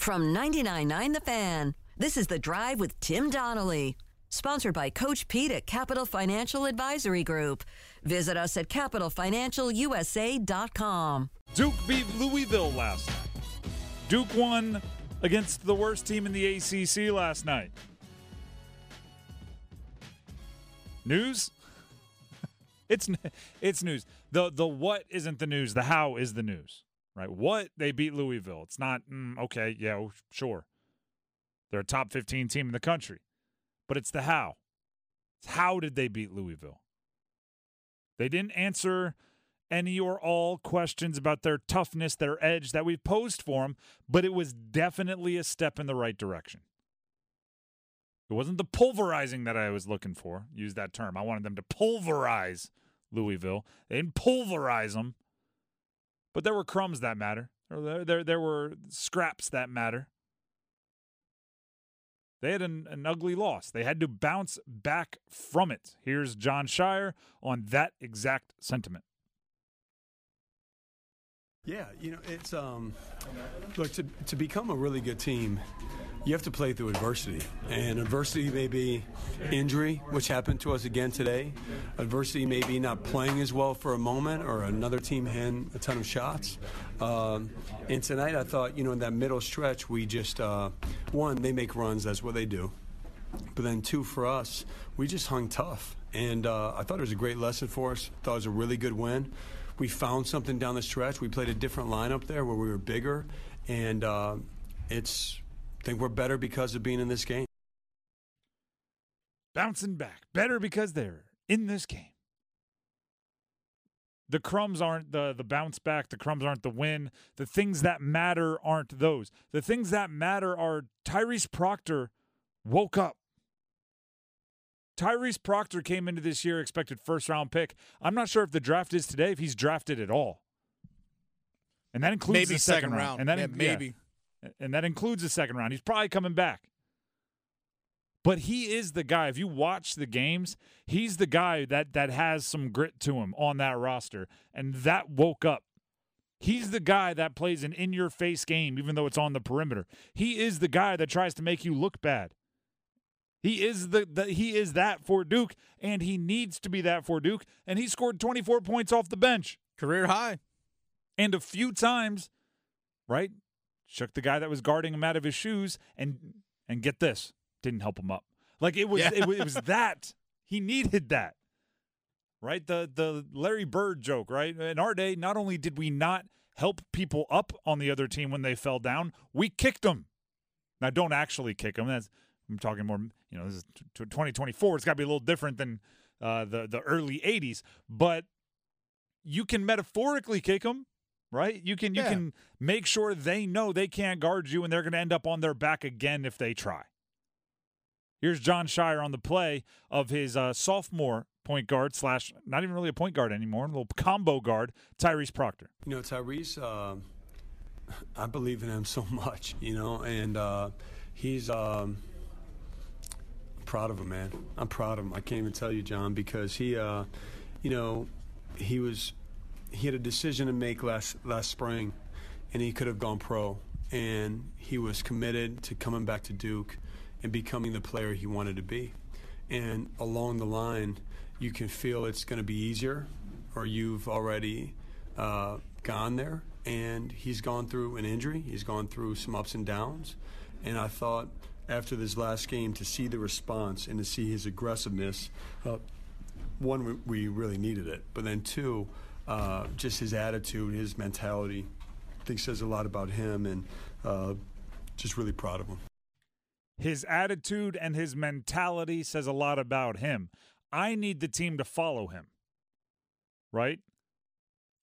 From 99.9 The Fan, this is The Drive with Tim Donnelly. Sponsored by Coach Pete at Capital Financial Advisory Group. Visit us at capitalfinancialusa.com. Duke beat Louisville last night. Duke won against the worst team in the ACC last night. News? it's it's news. The the what isn't the news. The how is the news. Right? What they beat Louisville. It's not mm, okay. Yeah, sure. They're a top 15 team in the country, but it's the how. It's how did they beat Louisville? They didn't answer any or all questions about their toughness, their edge that we've posed for them, but it was definitely a step in the right direction. It wasn't the pulverizing that I was looking for. Use that term. I wanted them to pulverize Louisville. They didn't pulverize them, but there were crumbs that matter. There, there, there were scraps that matter. They had an, an ugly loss. They had to bounce back from it. Here's Jon Scheyer on that exact sentiment. Yeah, you know, it's um, look to to become a really good team, you have to play through adversity, and adversity may be injury, which happened to us again today. Adversity may be not playing as well for a moment, or another team hitting a ton of shots. Um, and tonight, I thought, you know, in that middle stretch, we just uh, one, they make runs, that's what they do. But then two, for us, we just hung tough, and uh, I thought it was a great lesson for us. Thought it was a really good win we found something down the stretch. We played a different lineup there where we were bigger, and uh, it's think we're better because of being in this game. Bouncing back, better because they're in this game. The crumbs aren't the the bounce back. The crumbs aren't the win. The things that matter aren't those. The things that matter are Tyrese Proctor woke up. Tyrese Proctor came into this year expected first round pick. I'm not sure if the draft is today, if he's drafted at all. And that includes maybe the second, second round. round. And that Yeah, in- maybe. And that includes the second round. He's probably coming back. But he is the guy. If you watch the games, he's the guy that that has some grit to him on that roster. And that woke up. He's the guy that plays an in your face game, even though it's on the perimeter. He is the guy that tries to make you look bad. He is the, the he is that for Duke, and he needs to be that for Duke. And he scored 24 points off the bench. Career high. And a few times, right? Shook the guy that was guarding him out of his shoes and and get this, didn't help him up. Like it was Yeah. it, was it was that. He needed that. Right? The the Larry Bird joke, right? In our day, not only did we not help people up on the other team when they fell down, we kicked them. Now don't actually kick them. That's I'm talking more, you know, this is t- t- 2024. It's got to be a little different than uh, the the early 80s, but you can metaphorically kick them, right? You can you Yeah. can make sure they know they can't guard you and they're going to end up on their back again if they try. Here's Jon Scheyer on the play of his uh, sophomore point guard slash not even really a point guard anymore, a little combo guard, Tyrese Proctor. You know, Tyrese, um I believe in him so much, you know, and uh, he's um, I'm proud of him, man. I'm proud of him. I can't even tell you, John, because he, uh, you know, he was he had a decision to make last last spring, and he could have gone pro, and he was committed to coming back to Duke and becoming the player he wanted to be. And along the line, you can feel it's going to be easier, or you've already uh, gone there. And he's gone through an injury. He's gone through some ups and downs. And I thought after this last game to see the response and to see his aggressiveness, uh, one, we, really needed it. But then two, uh, just his attitude, his mentality, I think says a lot about him. And uh, just really proud of him. His attitude and his mentality says a lot about him. I need the team to follow him. Right?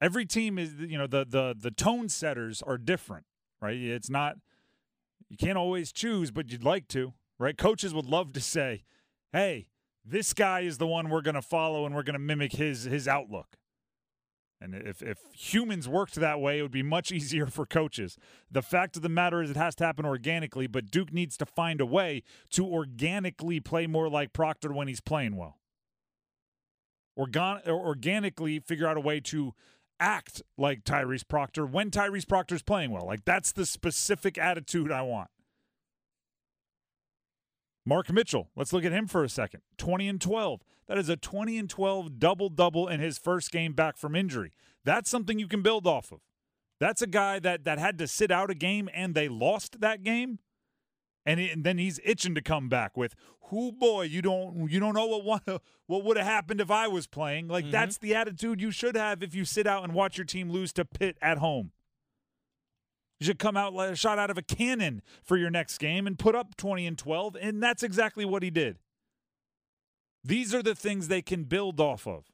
Every team is you know the the the tone setters are different, right? It's not you can't always choose, but you'd like to, right? Coaches would love to say, "Hey, this guy is the one we're going to follow and we're going to mimic his his outlook." And if if humans worked that way, it would be much easier for coaches. The fact of the matter is, it has to happen organically. But Duke needs to find a way to organically play more like Proctor when he's playing well. Organ- organically figure out a way to act like Tyrese Proctor when Tyrese Proctor's playing well. Like that's the specific attitude I want. Mark Mitchell, let's look at him for a second. 20 and 12. That is a 20 and 12 double double in his first game back from injury. That's something you can build off of. That's a guy that that had to sit out a game and they lost that game. And, it, and then he's itching to come back with, "Who boy, you don't you don't know what what, what would have happened if I was playing." Like Mhm. that's the attitude you should have if you sit out and watch your team lose to Pitt at home. You should come out like a shot out of a cannon for your next game and put up 20 and 12, and that's exactly what he did. These are the things they can build off of.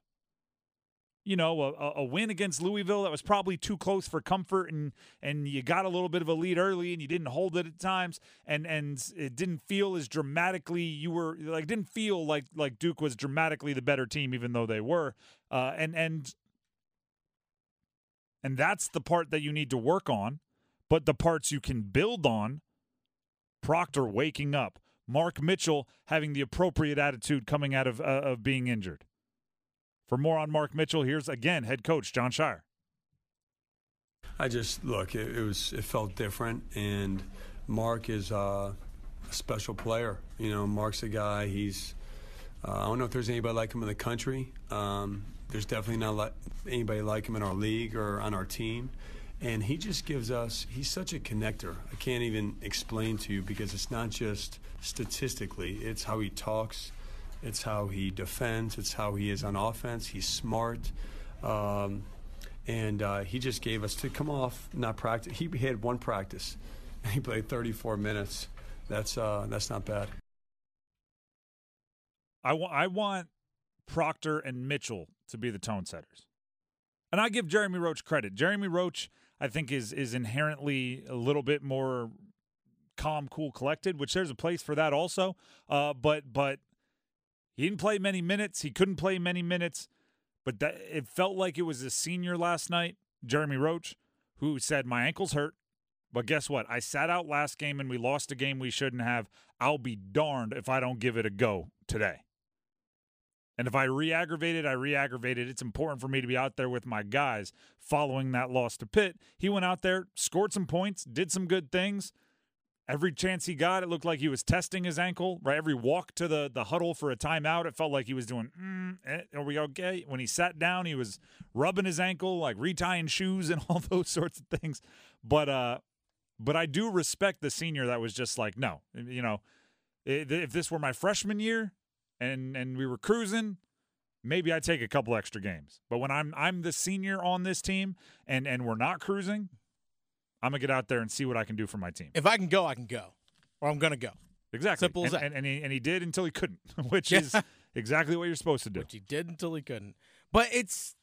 You know, a, a win against Louisville that was probably too close for comfort, and and you got a little bit of a lead early, and you didn't hold it at times, and and it didn't feel as dramatically. You were like didn't feel like like Duke was dramatically the better team, even though they were. Uh, and and and that's the part that you need to work on. But the parts you can build on, Proctor waking up, Mark Mitchell having the appropriate attitude coming out of uh, of being injured. For more on Mark Mitchell, here's again head coach Jon Scheyer. I just look. It, it was. It felt different, and Mark is uh, a special player. You know, Mark's a guy. He's. Uh, I don't know if there's anybody like him in the country. Um, there's definitely not anybody like him in our league or on our team, and he just gives us. He's such a connector. I can't even explain to you because it's not just statistically. It's how he talks. It's how he defends. It's how he is on offense. He's smart. Um, and uh, he just gave us to come off not practice. He had one practice, and he played 34 minutes. That's uh, that's not bad. I I want Proctor and Mitchell to be the tone setters. And I give Jeremy Roach credit. Jeremy Roach, I think, is is inherently a little bit more calm, cool, collected, which there's a place for that also. Uh, but but he didn't play many minutes. He couldn't play many minutes. But that it felt like it was a senior last night, Jeremy Roach, who said my ankle's hurt. But guess what? I sat out last game and we lost a game we shouldn't have. I'll be darned if I don't give it a go today. And if I re-aggravate it, I re-aggravate it. It's important for me to be out there with my guys following that loss to Pitt. He went out there, scored some points, did some good things. Every chance he got, it looked like he was testing his ankle. Right, every walk to the the huddle for a timeout, it felt like he was doing. Mm, eh, are we okay? When he sat down, he was rubbing his ankle, like retying shoes and all those sorts of things. But uh, but I do respect the senior that was just like, no, you know, if this were my freshman year, and and we were cruising, maybe I'd take a couple extra games. But when I'm I'm the senior on this team and and we're not cruising, I'm gonna get out there and see what I can do for my team. If I can go, I can go, or I'm gonna go. Exactly. Simple as and, that. And, and he and he did until he couldn't, which Yeah. is exactly what you're supposed to do. Which he did until he couldn't. But it's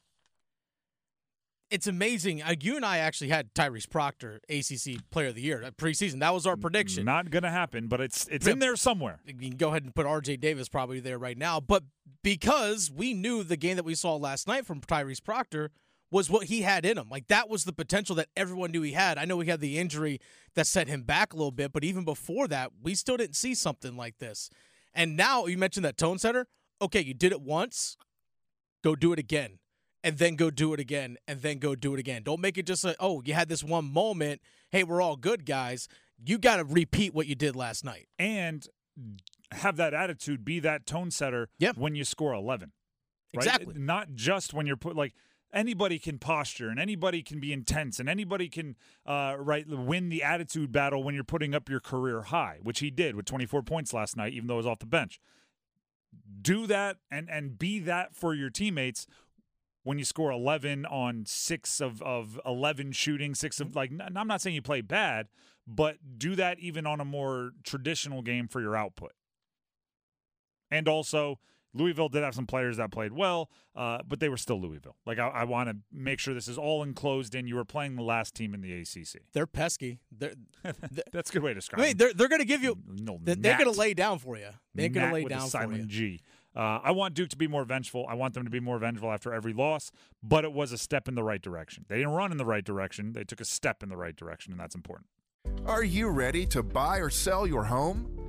it's amazing. Uh, you and I actually had Tyrese Proctor ACC Player of the Year preseason. That was our prediction. Not gonna happen, but it's it's in there somewhere. you can go ahead and put RJ Davis probably there right now. But because we knew the game that we saw last night from Tyrese Proctor was what he had in him. Like that was the potential that everyone knew he had. I know he had the injury that set him back a little bit, but even before that, we still didn't see something like this. And now you mentioned that tone setter. Okay, you did it once, go do it again. And then go do it again, and then go do it again. Don't make it just like, oh, you had this one moment. Hey, we're all good, guys. You got to repeat what you did last night. And have that attitude, be that tone setter Yeah. when you score 11. right? Exactly. Not just when you're put like anybody can posture and anybody can be intense and anybody can uh, right win the attitude battle when you're putting up your career high, which he did with 24 points last night, even though he was off the bench. Do that and and be that for your teammates when you score 11 on six of, of 11 shooting, six of like, n- I'm not saying you play bad, but do that even on a more traditional game for your output. And also, Louisville did have some players that played well, uh, but they were still Louisville. Like, I, I want to make sure this is all enclosed in. You were playing the last team in the ACC. They're pesky. They're That's a good way to describe I mean, they're they're gonna give you. No, They're, they're gonna lay down for you. They're gonna lay with a down for silent you. G. Uh, I want Duke to be more vengeful. I want them to be more vengeful after every loss, but it was a step in the right direction. They didn't run in the right direction. They took a step in the right direction, and that's important. Are you ready to buy or sell your home?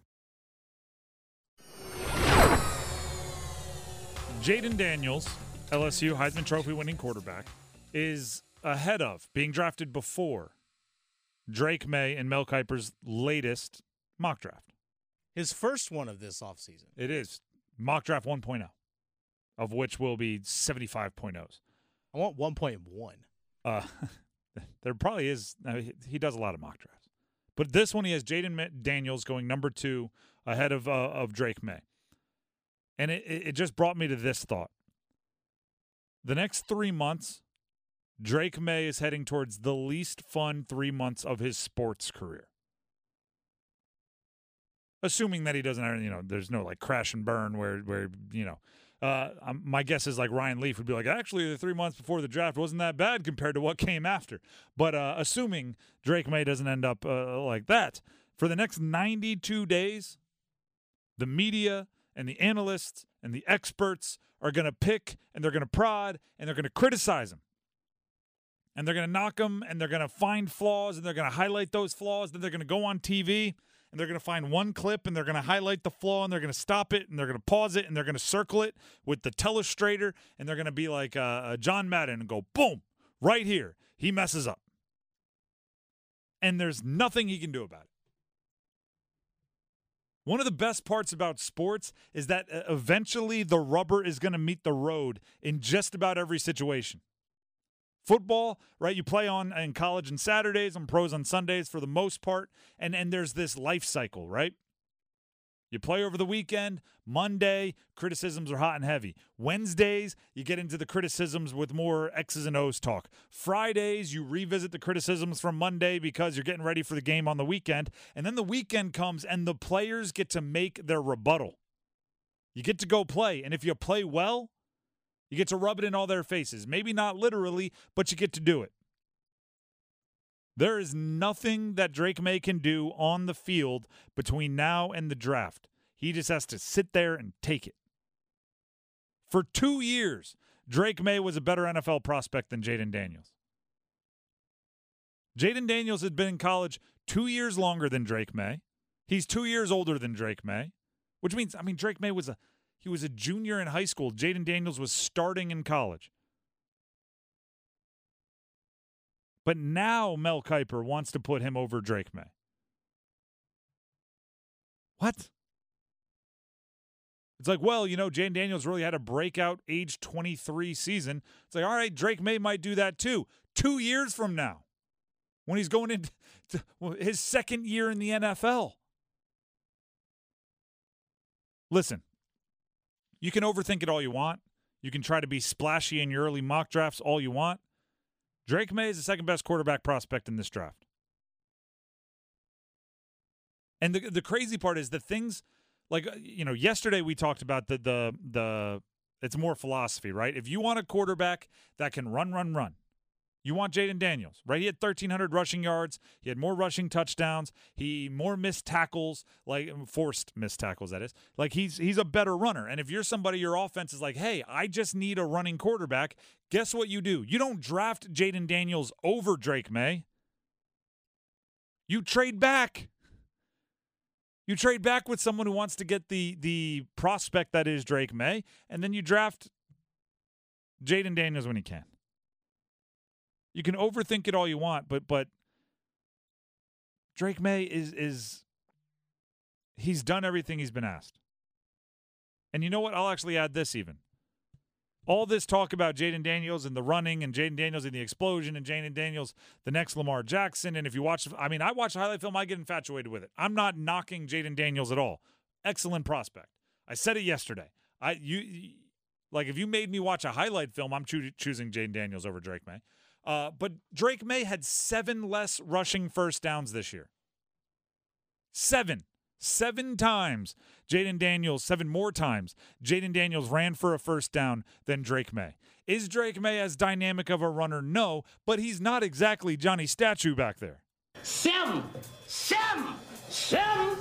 Jayden Daniels, LSU Heisman Trophy winning quarterback, is ahead of being drafted before Drake Maye and Mel Kiper's latest mock draft. His first one of this offseason. It is mock draft 1.0, of which will be 75.0s. I want 1.1. Uh, there probably is. I mean, he does a lot of mock drafts, but this one he has Jayden Daniels going number two ahead of uh, of Drake Maye, and it it just brought me to this thought. The next three months, Drake Maye is heading towards the least fun three months of his sports career. Assuming that he doesn't you know, there's no like crash and burn where, where you know, uh, um, my guess is like Ryan Leaf would be like, actually, the three months before the draft wasn't that bad compared to what came after. But uh, assuming Drake Maye doesn't end up uh, like that, for the next 92 days, the media and the analysts and the experts are going to pick and they're going to prod and they're going to criticize him. And they're going to knock him and they're going to find flaws and they're going to highlight those flaws. Then they're going to go on TV and they're going to find one clip and they're going to highlight the flaw and they're going to stop it and they're going to pause it and they're going to circle it with the telestrator and they're going to be like uh, uh, John Madden and go boom right here he messes up and there's nothing he can do about it. One of the best parts about sports is that uh, eventually the rubber is going to meet the road in just about every situation. Football, right? You play on in college on Saturdays, on pros on Sundays for the most part, and and there's this life cycle, right? You play over the weekend. Monday, criticisms are hot and heavy. Wednesdays, you get into the criticisms with more X's and O's talk. Fridays, you revisit the criticisms from Monday because you're getting ready for the game on the weekend. And then the weekend comes and the players get to make their rebuttal. You get to go play. And if you play well, you get to rub it in all their faces. Maybe not literally, but you get to do it. There is nothing that Drake Maye can do on the field between now and the draft. He just has to sit there and take it. For two years, Drake Maye was a better NFL prospect than Jayden Daniels. Jayden Daniels had been in college two years longer than Drake Maye. He's two years older than Drake Maye, which means, I mean, Drake Maye was a he was a junior in high school. Jayden Daniels was starting in college. But now Mel Kiper wants to put him over Drake Maye. What? It's like, well, you know, Jayden Daniels really had a breakout age 23 season. It's like, all right, Drake Maye might do that too. Two years from now, when he's going into his second year in the NFL. Listen, you can overthink it all you want. You can try to be splashy in your early mock drafts all you want. Drake Maye is the second best quarterback prospect in this draft. And the the crazy part is the things like uh, you know yesterday we talked about the the the it's more philosophy, right? If you want a quarterback that can run run run, you want Jayden Daniels, right? He had 1,300 rushing yards. He had more rushing touchdowns. He more missed tackles, like forced missed tackles. That is, like he's he's a better runner. And if you're somebody, your offense is like, hey, I just need a running quarterback. Guess what you do? You don't draft Jayden Daniels over Drake Maye. You trade back. You trade back with someone who wants to get the the prospect that is Drake Maye, and then you draft Jayden Daniels when he can. You can overthink it all you want, but but Drake Maye is is he's done everything he's been asked. And you know what? I'll actually add this even. All this talk about Jayden Daniels and the running and Jayden Daniels and the explosion and Jayden Daniels, the next Lamar Jackson. And if you watch, I mean, I watch a highlight film, I get infatuated with it. I'm not knocking Jayden Daniels at all. Excellent prospect. I said it yesterday. I you like if you made me watch a highlight film, I'm choo- choosing Jayden Daniels over Drake Maye. Uh, but Drake Maye had seven less rushing first downs this year. Seven. Seven times. Jayden Daniels, seven more times. Jayden Daniels ran for a first down than Drake Maye. Is Drake Maye as dynamic of a runner? No, but he's not exactly Johnny Statue back there. Seven, seven, seven.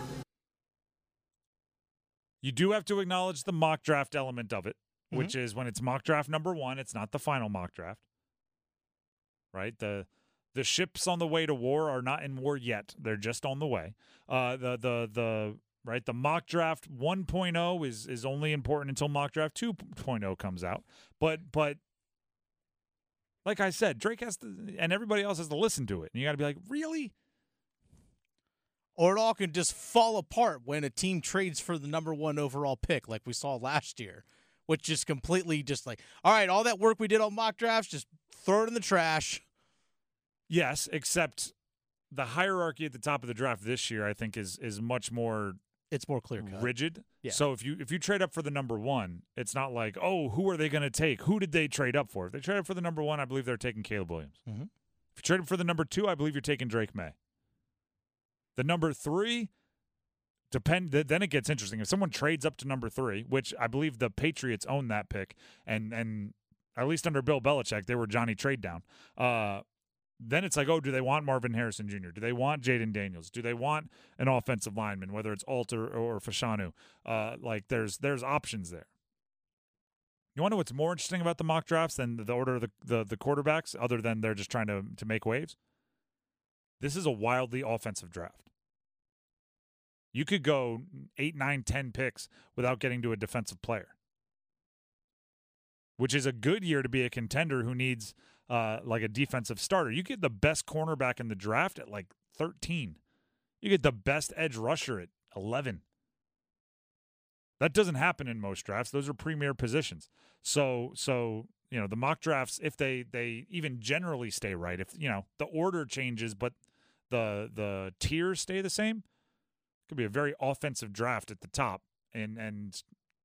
You do have to acknowledge the mock draft element of it, which is when it's mock draft number one, it's not the final mock draft. Right? The the ships on the way to war are not in war yet. They're just on the way. Uh, the the the right the mock draft 1.0 is is only important until mock draft 2.0 comes out. But but like I said, Drake has to, and everybody else has to listen to it. And you got to be like, really? Or it all can just fall apart when a team trades for the number one overall pick, like we saw last year, which just completely just like, all right, all that work we did on mock drafts, just throw it in the trash. Yes, except the hierarchy at the top of the draft this year, I think, is is much more It's more clear cut. rigid. Yeah. So if you if you trade up for the number one, it's not like oh who are they going to take? Who did they trade up for? If they trade up for the number one, I believe they're taking Caleb Williams. Mhm. If you trade up for the number two, I believe you're taking Drake Maye. The number three, depend. Then it gets interesting. If someone trades up to number three, which I believe the Patriots own that pick, and and at least under Bill Belichick, they were Johnny trade down. Uh, then it's like, oh, do they want Marvin Harrison Jr.? Do they want Jayden Daniels? Do they want an offensive lineman, whether it's Alter or Fashanu? Uh, like there's there's options there. You want to know what's more interesting about the mock drafts than the order of the, the, the quarterbacks, other than they're just trying to to make waves? This is a wildly offensive draft. You could go eight, nine, ten picks without getting to a defensive player, which is a good year to be a contender who needs uh, like a defensive starter. You get the best cornerback in the draft at like 13. You get the best edge rusher at 11. That doesn't happen in most drafts. Those are premier positions. So, so you know the mock drafts, if they they even generally stay right, if you know the order changes, but the the tiers stay the same, could be a very offensive draft at the top, and and